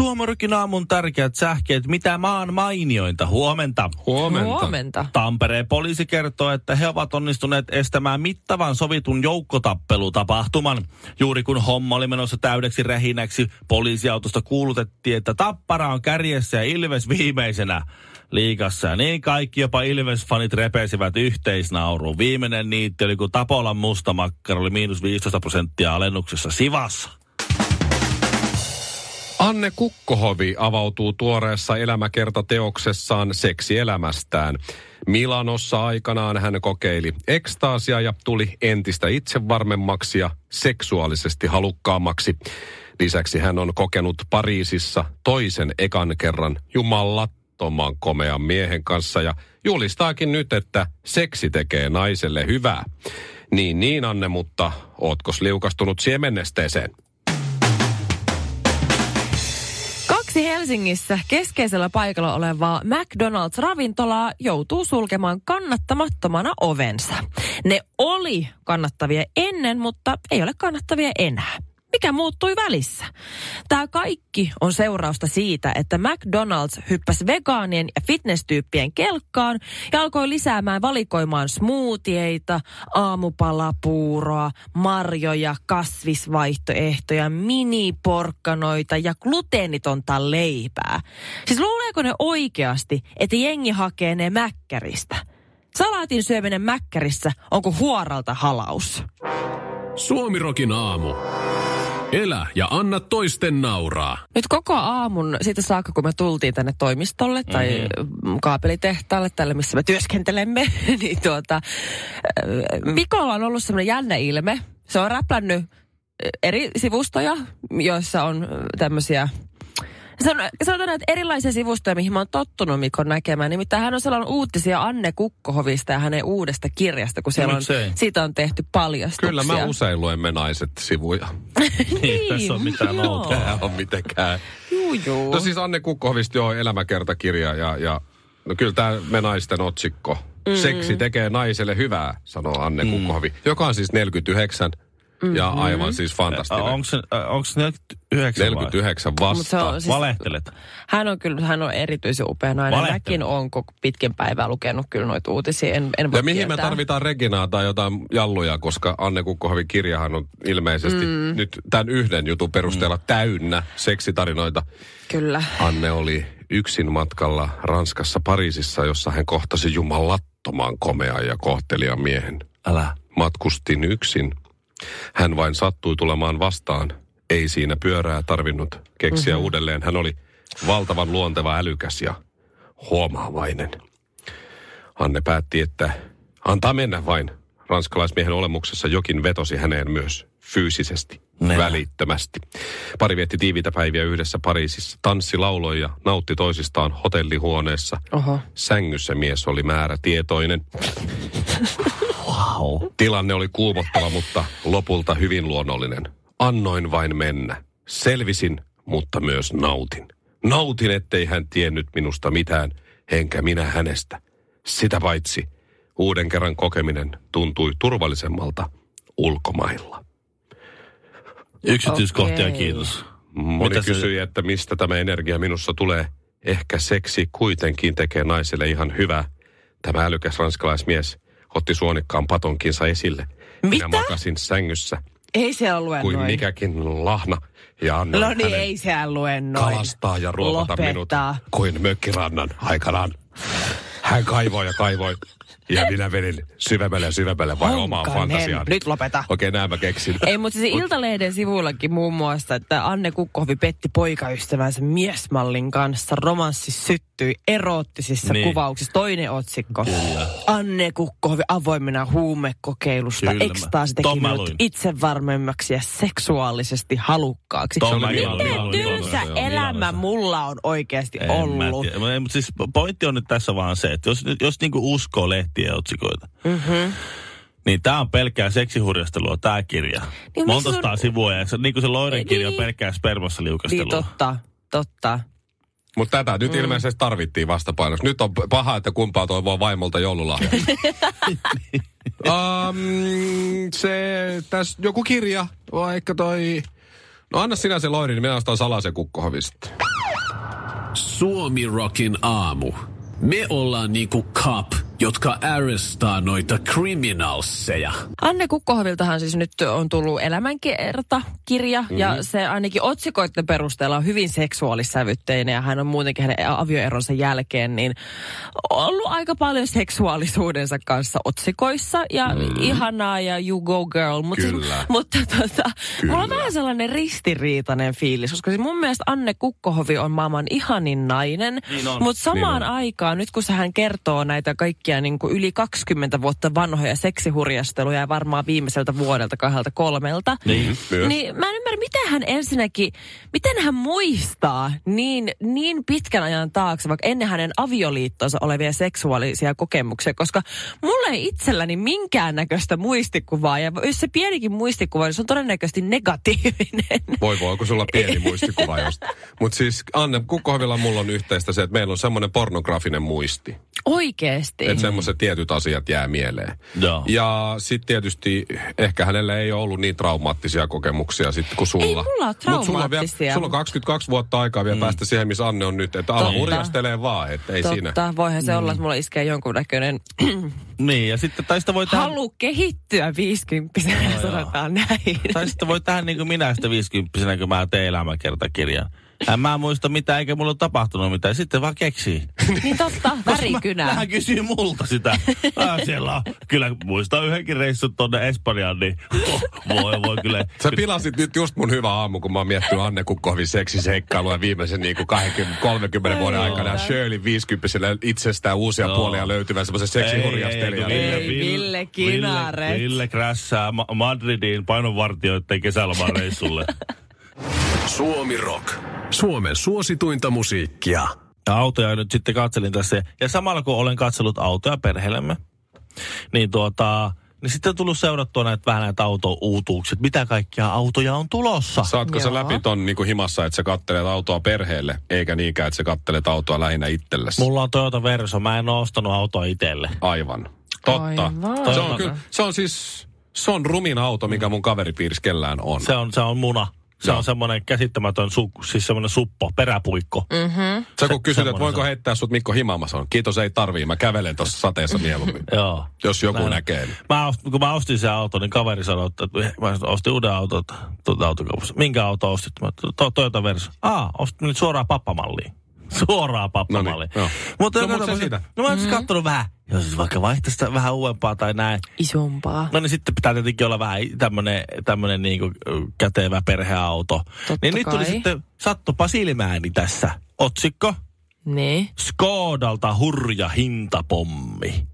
Suomorokin aamun tärkeät sähkeet, mitä maan mainiointa. Huomenta. Huomenta. Huomenta. Tampereen poliisi kertoo, että he ovat onnistuneet estämään mittavan sovitun joukkotappelutapahtuman. Juuri kun homma oli menossa täydeksi rähinäksi, poliisiautosta kuulutettiin, että Tappara on kärjessä ja Ilves viimeisenä liikassa. Ja niin kaikki jopa Ilves-fanit repesivät yhteisnauruun. Viimeinen niitti oli, kun Tapolan mustamakkara oli miinus 15 prosenttia alennuksessa Sivassa. Anne Kukkohovi avautuu tuoreessa elämäkertateoksessaan seksielämästään. Milanossa aikanaan hän kokeili ekstaasia ja tuli entistä itsevarmemmaksi ja seksuaalisesti halukkaammaksi. Lisäksi hän on kokenut Pariisissa toisen ekan kerran jumalattoman komean miehen kanssa ja julistaakin nyt, että seksi tekee naiselle hyvää. Niin niin Anne, mutta ootkos liukastunut siemennesteeseen? Kaksi Helsingissä keskeisellä paikalla olevaa McDonald's-ravintolaa joutuu sulkemaan kannattamattomana ovensa. Ne oli kannattavia ennen, mutta ei ole kannattavia enää. Mikä muuttui välissä? Tämä kaikki on seurausta siitä, että McDonald's hyppäsi vegaanien ja fitness-tyyppien kelkkaan ja alkoi lisäämään valikoimaan smoothieita, aamupalapuuroa, marjoja, kasvisvaihtoehtoja, miniporkkanoita ja gluteenitonta leipää. Siis luuleeko ne oikeasti, että jengi hakee ne mäkkäristä? Salaatin syöminen mäkkärissä onko huoralta halaus? Suomirokin aamu. Elä ja anna toisten nauraa. Nyt koko aamun siitä saakka, kun me tultiin tänne toimistolle tai mm-hmm. kaapelitehtaalle, tälle missä me työskentelemme, niin tuota, äh, Mikolla on ollut semmoinen jännä ilme. Se on räplännyt eri sivustoja, joissa on tämmöisiä se on, sanotaan, että erilaisia sivustoja, mihin mä oon tottunut Mikon näkemään. Nimittäin hän on sellainen uutisia Anne Kukkohovista ja hänen uudesta kirjasta, kun siellä on, siitä on tehty paljastuksia. Kyllä mä usein luen me naiset sivuja. niin, tässä on mitään joo. Tää on mitenkään. Juu, juu. No siis Anne Kukkohovista joo elämäkertakirja ja, ja no kyllä tämä me naisten otsikko. Mm. Seksi tekee naiselle hyvää, sanoo Anne mm. Kukkohovi, joka on siis 49 mm-hmm. ja aivan siis fantastinen. Onko se, onko se 49 49 Mut se vasta. on Siis... Valehtelet. Hän on kyllä, hän on erityisen upea nainen. Mäkin on pitkin päivää lukenut kyllä noita uutisia. En, en voi Ja mihin me kieltää. tarvitaan Reginaa tai jotain jalluja, koska Anne Kukkohovin kirjahan on ilmeisesti mm. nyt tämän yhden jutun perusteella mm. täynnä seksitarinoita. Kyllä. Anne oli yksin matkalla Ranskassa Pariisissa, jossa hän kohtasi jumalattoman komean ja kohtelijan miehen. Älä. Matkustin yksin. Hän vain sattui tulemaan vastaan. Ei siinä pyörää tarvinnut keksiä mm-hmm. uudelleen. Hän oli valtavan luonteva, älykäs ja huomaavainen. Anne päätti, että antaa mennä vain. Ranskalaismiehen olemuksessa jokin vetosi häneen myös fyysisesti, Ne. välittömästi. Pari vietti tiiviitä päiviä yhdessä Pariisissa. Tanssi lauloi ja nautti toisistaan hotellihuoneessa. Oho. Sängyssä mies oli määrätietoinen. Wow. Tilanne oli kuumottava, mutta lopulta hyvin luonnollinen. Annoin vain mennä. Selvisin, mutta myös nautin. Nautin, ettei hän tiennyt minusta mitään, enkä minä hänestä. Sitä paitsi uuden kerran kokeminen tuntui turvallisemmalta ulkomailla. Yksityiskohtia Okei. kiitos. Moni Mitä se- kysyi, että mistä tämä energia minussa tulee. Ehkä seksi kuitenkin tekee naiselle ihan hyvää. Tämä älykäs ranskalaismies otti suonikkaan patonkinsa esille. Minä Mitä? makasin sängyssä Ei siellä lue kuin noin. mikäkin lahna. Ja annoin No niin, ei lue noin. kalastaa ja ruokata minut Lopettaa. kuin mökkirannan aikanaan. Hän kaivoi ja kaivoi. Ja minä vedin syvemmälle ja syvemmälle vai omaan Honkanen, fantasiaan. Nyt lopeta. Okei, näin mä keksin. Ei, mutta siis Iltalehden sivuillakin muun muassa, että Anne Kukkohovi petti poikaystävänsä miesmallin kanssa. Romanssi syttyi eroottisissa Niin. kuvauksissa. Toinen otsikko. Kyllä. Anne Kukkohovi avoimena huumekokeilusta. Ekstaasi teki minut luin. itsevarmemmaksi ja seksuaalisesti halukkaaksi. Luin. Miten Joo, elämä mulla on oikeasti En mä ollut. tiedä. Ei, Mutta siis pointti on nyt tässä vaan se, että jos, jos niinku uskoo lehtien otsikoita, Mm-hmm. niin tämä on pelkkää seksihurjastelua, tämä kirja. Niin Monta sataa sun- sivua ja se, niin kuin se Loiren kirja on niin. pelkkää spermassa liukastelua. Niin totta, totta. Mutta tätä nyt Mm. ilmeisesti tarvittiin vastapainoksi. Nyt on paha, että kumpaa toivoo vaimolta joululahja. um, se, tässä joku kirja, vaikka toi... No anna sinä se Loiri, niin minä ostan salaisen kukkohovi sitten. Suomi Rockin aamu. Me ollaan niinku cop, jotka arrestaa noita criminalseja. Anne Kukkohoviltahan siis nyt on tullut elämänkerta-kirja, mm-hmm. ja se ainakin otsikoiden perusteella on hyvin seksuaalissävytteinen, ja hän on muutenkin hänen avioeronsa jälkeen niin ollut aika paljon seksuaalisuudensa kanssa otsikoissa, ja mm-hmm. ihanaa ja you go girl. Mut Kyllä. Siis, mutta tota, Kyllä. mulla on vähän sellainen ristiriitainen fiilis, koska siis mun mielestä Anne Kukkohovi on maailman ihanin nainen, Niin mutta samaan Niin on. aikaan, nyt kun hän kertoo näitä kaikkia niin kuin yli 20 vuotta vanhoja seksihurjasteluja ja varmaan viimeiseltä vuodelta kahdelta kolmelta, Niin. Myös. niin mä en ymmärrä, miten hän ensinnäkin, miten hän muistaa niin, niin pitkän ajan taakse, vaikka ennen hänen avioliittonsa olevia seksuaalisia kokemuksia, koska mulla ei itselläni minkäännäköistä muistikuvaa, ja jos se pienikin muistikuva, niin se on todennäköisesti negatiivinen. Voi voi, kun sulla pieni muistikuva just. Mutta siis Anne Kukkohovilla mulla on yhteistä se, että meillä on semmoinen pornografinen muisti. Oikeesti. Että semmoiset tietyt asiat jää mieleen. Joo. Ja sitten tietysti ehkä hänellä ei ole ollut niin traumaattisia kokemuksia sitten kuin sulla. Ei mulla ole Mut sulla on, vielä, traumaattisia. sulla on 22 vuotta aikaa vielä mm. päästä siihen, missä Anne on nyt. Että ala Totta. hurjastelee vaan, että ei siinä. Totta, voihan se olla, että mulla iskee jonkunnäköinen Niin, ja sitten, tai sitten voi tehdä, halu kehittyä viisikymppisenä, sanotaan näin. tai sitten voi tehdä niin kuin minä sitten viisikymppisenä, kun mä teen elämäkertakirjan. En mä muista mitä, eikä mulla ole tapahtunut mitään. Sitten vaan keksii. niin totta, värikynä. Hän kysyy multa sitä. Ah, siellä on, kyllä muistan yhdenkin reissun tonne Espanjaan, niin oh, voi, voi kyllä. Sä pilasit nyt just mun hyvä aamu, kun mä oon miettinyt Anne Kukkohovin seksiseikkailua viimeisen niin 20-30 vuoden aikana. Shirley 50 itsestään uusia Joo. puolia löytyvän semmoisen seksihurjastelijan. ei, ei. Ville Kinaret. Ville, Ville krässää Ma- Madridiin painonvartijoiden kesälomareissulle. Suomi Rock. Suomen suosituinta musiikkia. Ja autoja nyt sitten katselin tässä. Ja samalla kun olen katsellut autoja perheellemme, niin tuota, niin sitten on tullut seurattua näitä vähän näitä auto-uutuuksia, että mitä kaikkia autoja on tulossa. Saatko sä Joo. läpi ton niin himassa, että sä kattelet autoa perheelle, eikä niinkään, että sä kattelet autoa lähinnä itsellesi? Mulla on Toyota Verso, mä en ole ostanut autoa itselle. Aivan. Totta. Aivan. Se on, kyllä, se on siis, se on rumin auto, mikä mun kaveripiirissä kellään on. Se on, se on muna. Se Joo. on semmoinen käsittämätön, su, siis semmoinen suppo, peräpuikko. Mm-hmm. Sä kun kysyt, että voinko se heittää sut Mikko himaamassa, on kiitos ei tarvii, mä kävelen tuossa sateessa mieluummin. Joo. Jos joku Näin. näkee. Niin. Mä ost, kun mä ostin sen auton, niin kaveri sanoi, että mä ostin uuden auton tuota autokaupassa. Minkä auto ostit? Mä, to, Toyota Verso. Aa, ostin nyt suoraan pappamalliin. Suoraan pappamalliin. No niin, mutta No, mut se siitä. No mä oon mm-hmm. kattonut vähän, jos siis vaikka vaihtaisi sitä vähän uudempaa tai näin. Isompaa. No niin sitten pitää tietenkin olla vähän tämmönen, tämmönen niinku kätevä perheauto. niin nyt tuli kai. sitten, sattupa silmääni tässä, otsikko. Niin. Skodalta hurja hintapommi.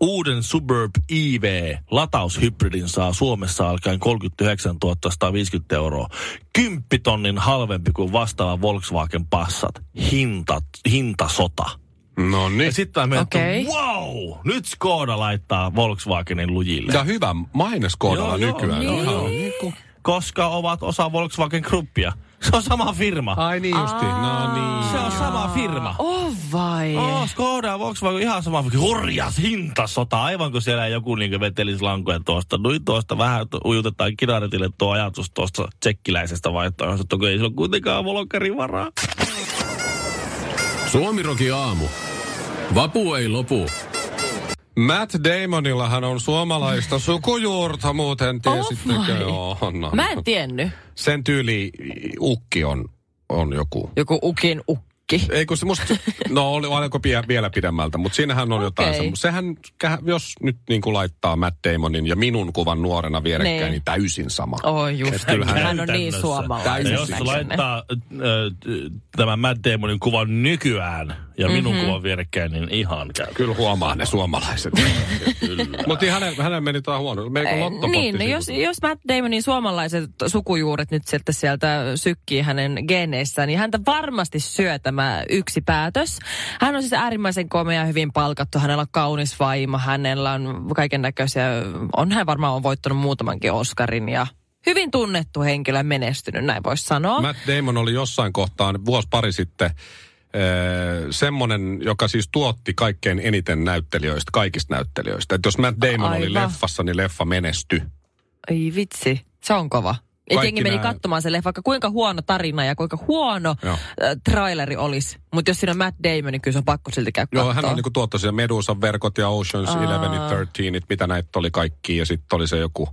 Uuden Suburb EV lataushybridin saa Suomessa alkaen 39 150 euroa. Kymppitonnin halvempi kuin vastaava Volkswagen Passat. Hinta, hintasota. No Ja niin. sitten mä Okei. okay. wow, nyt Skoda laittaa Volkswagenin lujille. Ja hyvä maine Skodalla Joo, joo, nykyään. niin. Ihan niinku- Koska ovat osa Volkswagen Gruppia. Se on sama firma. Ai niin justi. No niin. Se on sama firma. Oh vai? Oh, Skoda ja Volkswagen ihan sama. Hurjas hintasota. Aivan kuin siellä joku niin vetelisi lankoja tuosta. Nyt tuosta vähän ujutetaan kinaretille tuo ajatus tuosta tsekkiläisestä vaihtoehdosta. Kun ei sillä ole kuitenkaan volkkarin varaa. Suomi Rockin aamu. Vapu ei lopu. Matt Damonillahan on suomalaista sukujuurta muuten, tiesittekö? On, on. Mä en tiennyt. Sen tyyli ukki on, on joku. Joku ukin ukki. Ei kun se musta, no oli pie, vielä pidemmältä, mutta siinähän on jotain Okei. semmoista. Sehän, jos nyt niin kuin laittaa Matt Damonin ja minun kuvan nuorena vierekkäin, Niin. niin täysin sama. Oh just, Et kyllähän hän on niin suomalainen. Jos laittaa äh, tämän Matt Damonin kuvan nykyään ja minun Mhm. kuvan vierekkäin, niin ihan käy. Kyllä huomaa ne suomalaiset. Mutta hänen, hänen meni tämä huono. Menikö lottopotti Niin, no jos, jos Matt Damonin suomalaiset sukujuuret nyt sieltä, sieltä sykkii hänen geeneissään, niin häntä varmasti syö tämä yksi päätös. Hän on siis äärimmäisen komea ja hyvin palkattu. Hänellä on kaunis vaimo, hänellä on kaiken näköisiä, on hän varmaan on voittanut muutamankin Oscarin ja hyvin tunnettu henkilö menestynyt, näin voisi sanoa. Matt Damon oli jossain kohtaan vuosi pari sitten äh, semmonen, joka siis tuotti kaikkein eniten näyttelijöistä, kaikista näyttelijöistä. Että jos Matt Damon oli Aivan. leffassa, niin leffa menestyi. Ei vitsi, se on kova. Kaikki jengi meni nää- katsomaan se leffa, vaikka kuinka huono tarina ja kuinka huono Joo. traileri olisi. Mutta jos siinä on Matt Damon, niin kyllä se on pakko silti käydä Joo, hän on niinku tuottanut Medusan verkot ja Oceans Aa. 11 ja 13, mitä näitä oli kaikki. Ja sitten oli se joku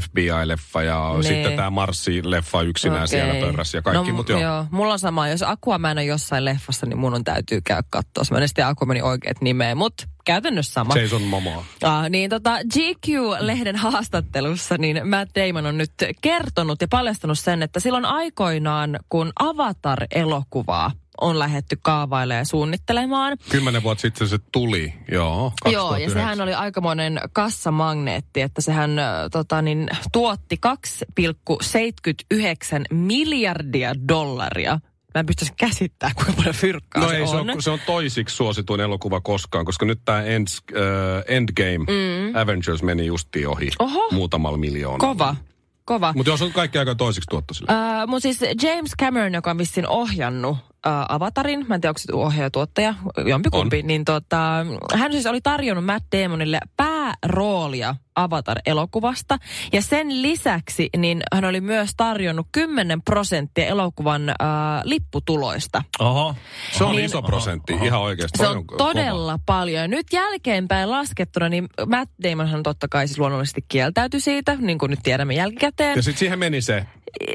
FBI-leffa ja Niin. sitten tämä Marssi-leffa yksinään Okei. siellä pörräsi ja kaikki. No, Mutta joo. joo. Mulla on sama. Jos Aquaman on jossain leffassa, niin mun on täytyy käydä katsoa. Mä en sitten Aquamanin oikeat nimeä, mutta käytännössä sama. Jason Momoa. Ah, niin tota, GQ-lehden haastattelussa niin Matt Damon on nyt kertonut ja paljastanut sen, että silloin aikoinaan, kun Avatar-elokuvaa on lähetty kaavailemaan ja suunnittelemaan, Kymmenen vuotta sitten se tuli, joo. Joo, ja 2009. sehän oli aikamoinen kassamagneetti, että sehän tota, niin, tuotti 2,79 miljardia dollaria. Mä en pystyisi käsittämään, kuinka paljon fyrkkaa No se ei, on. se on, se on toisiksi suosituin elokuva koskaan, koska nyt tämä End, äh, Endgame mm. Avengers meni justiin ohi Oho. muutamalla miljoonalla. Kova, kova. Mutta jos on kaikki aika toisiksi tuotto sille. Uh, mutta siis James Cameron, joka on vissiin ohjannut uh, Avatarin, mä en tiedä onko se ohjaaja tuottaja, jompikumpi, niin tota, hän siis oli tarjonnut Matt Damonille pääroolia Avatar-elokuvasta. Ja sen lisäksi niin hän oli myös tarjonnut 10 prosenttia elokuvan uh, lipputuloista. Oho. se on niin- iso prosentti, ihan oikeasti. Se on kova. todella paljon. Nyt jälkeenpäin laskettuna, niin Matt Damonhan totta kai siis luonnollisesti kieltäytyi siitä, niin kuin nyt tiedämme jälkikäteen. Ja sitten siihen meni se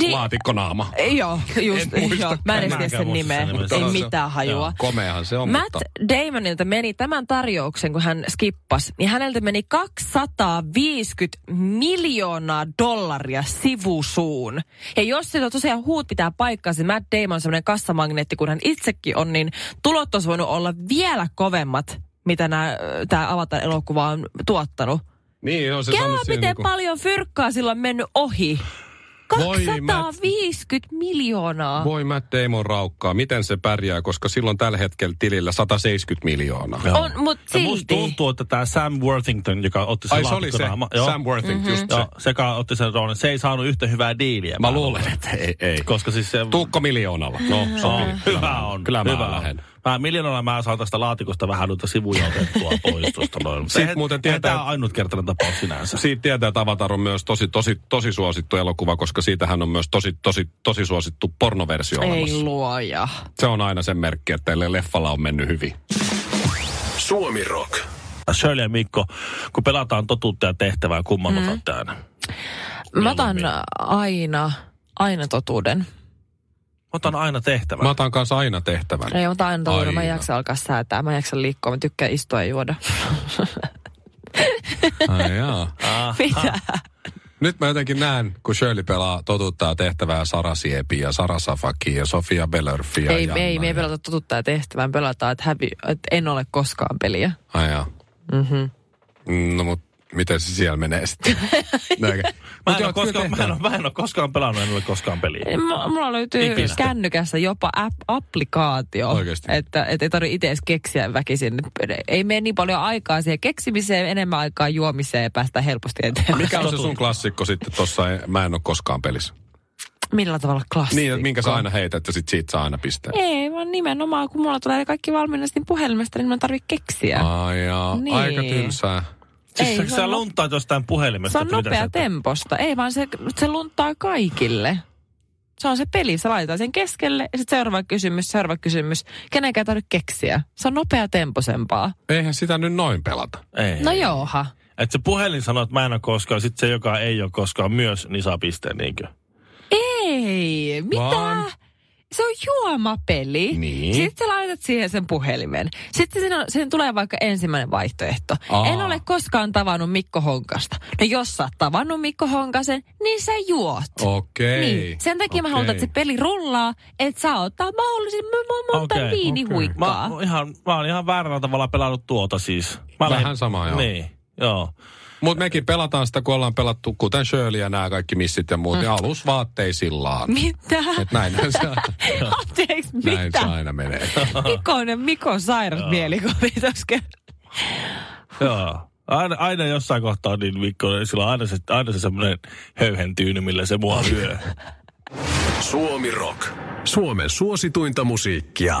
Niin- laatikkonaama. Joo, just. En joo. Mä en edes sen muista nimeä. nimeä. Ei mitään hajua. joo. Komeahan se on, Matt mutta... Damonilta meni tämän tarjouksen, kun hän skippasi, niin häneltä meni 250 miljoonaa dollaria sivusuun. Ja jos se tosiaan huut pitää paikkaansa, Matt Damon on semmoinen kassamagneetti, kun hän itsekin on, niin tulot olisi voinut olla vielä kovemmat, mitä tämä Avatar-elokuva on tuottanut. Niin, on se siihen miten niinku- paljon fyrkkaa sillä on mennyt ohi. Voi, Matt. 250 miljoonaa. Voi Matt Damon raukkaa. Miten se pärjää, koska silloin tällä hetkellä tilillä 170 miljoonaa. On, mutta Ja musta silti. tuntuu, että tämä Sam Worthington, joka otti sen Ai se oli se laatikkonaama- joo, Sam Worthington, just se. Joo, se, joka otti sen roolin. Se ei saanut yhtä hyvää diiliä. Mä luulen, että ei. ei. Koska siis se... Tuukko miljoonalla. No, Oh, sopii. hyvä on. Kyllä mä hyvä on. lähden. Mä miljoonalla mä saan tästä laatikosta vähän noita sivuja otettua pois tuosta noin. Sitten muuten tietää- Tämä on ainutkertainen tapaus sinänsä. Siitä tietää, että Avatar on myös tosi, tosi, tosi suosittu elokuva, koska siitähän on myös tosi, tosi, tosi suosittu pornoversio Ei olemassa. luoja. Se on aina sen merkki, että teille leffalla on mennyt hyvin. Suomi Rock. Shirley ja Mikko, kun pelataan totuutta ja tehtävää, kumman mm. otatte aina? Mä otan aina, aina totuuden. Otan aina tehtävän. Mä otan kanssa aina tehtävän. Ei, mä otan aina totuuden. Mä en jaksa alkaa säätää. Mä en jaksa liikkua. Mä tykkään istua ja juoda. Ai jaa. Mitä? Nyt mä jotenkin näen, kun Shirley pelaa totuttaa tehtävää Sara Siepi ja Sara Safaki ja Sofia Bellerfi ja Ei, Janna ei, me ei ja- pelata totuutta ja tehtävää. Me pelataan, että, hävi, että en ole koskaan peliä. Ai jaa. Mm-hmm. No mut miten se siellä menee sitten? Mä Mut en, joo, ole koskaan, mä, en ole, mä en ole koskaan pelannut, en ole koskaan peliä. Mulla löytyy Ikinä. kännykässä jopa app-applikaatio, Oikeesti? että et ei tarvitse itse edes keksiä väkisin. Ei mene niin paljon aikaa siihen keksimiseen, enemmän aikaa juomiseen ja päästä helposti eteenpäin. Mikä on se sun klassikko sitten tossa, mä en ole koskaan pelissä? Millä tavalla klassikko? Niin, että minkä sä aina heität ja sit siitä saa aina pisteen. Ei, vaan nimenomaan, kun mulla tulee kaikki valmiina niin puhelimesta, niin mä tarvitse keksiä. Ai jaa, Niin. aika tylsää. Siis Ei, sä, se on- luntaat jostain puhelimesta. Se on nopea sä- temposta. Ei vaan se, se lunttaa kaikille. Se on se peli. Sä laitetaan sen keskelle ja sitten seuraava kysymys, seuraava kysymys. Kenenkään ei tarvitse keksiä. Se on nopea temposempaa. Eihän sitä nyt noin pelata. Ei. No jooha. Että se puhelin sanoo, että mä en ole koskaan, sitten se, joka ei ole koskaan myös, niin saa pisteen, niinkö? Ei, mitä? Vaan. Se on juomapeli. Niin. Sitten sä laitat siihen sen puhelimen. Sitten siinä, siihen tulee vaikka ensimmäinen vaihtoehto. Aa. En ole koskaan tavannut Mikko Honkasta. No jos sä oot tavannut Mikko Honkasen, niin sä juot. Okei. Niin. Sen takia mä haluan, että se peli rullaa, että saa ottaa mahdollisimman monta Okei, okay, viinihuikkaa. Mä, oon ihan, mä oon ihan väärällä tavalla pelannut tuota siis. Mä Vähän samaa, joo. Niin, joo. Mutta mekin pelataan sitä, kun ollaan pelattu, kuten Shirley ja nämä kaikki missit ja muut, Mm. niin alusvaatteisillaan. Mitä? Et näinhän se, Anteeksi, näin se mitä? aina menee. Mikonen, Mikon sairas mielikuvitus. Joo. Aina, aina jossain kohtaa on niin Mikko, sillä on aina se, aina se semmoinen höyhentyyny, millä se mua lyö. Suomi Rock. Suomen suosituinta musiikkia.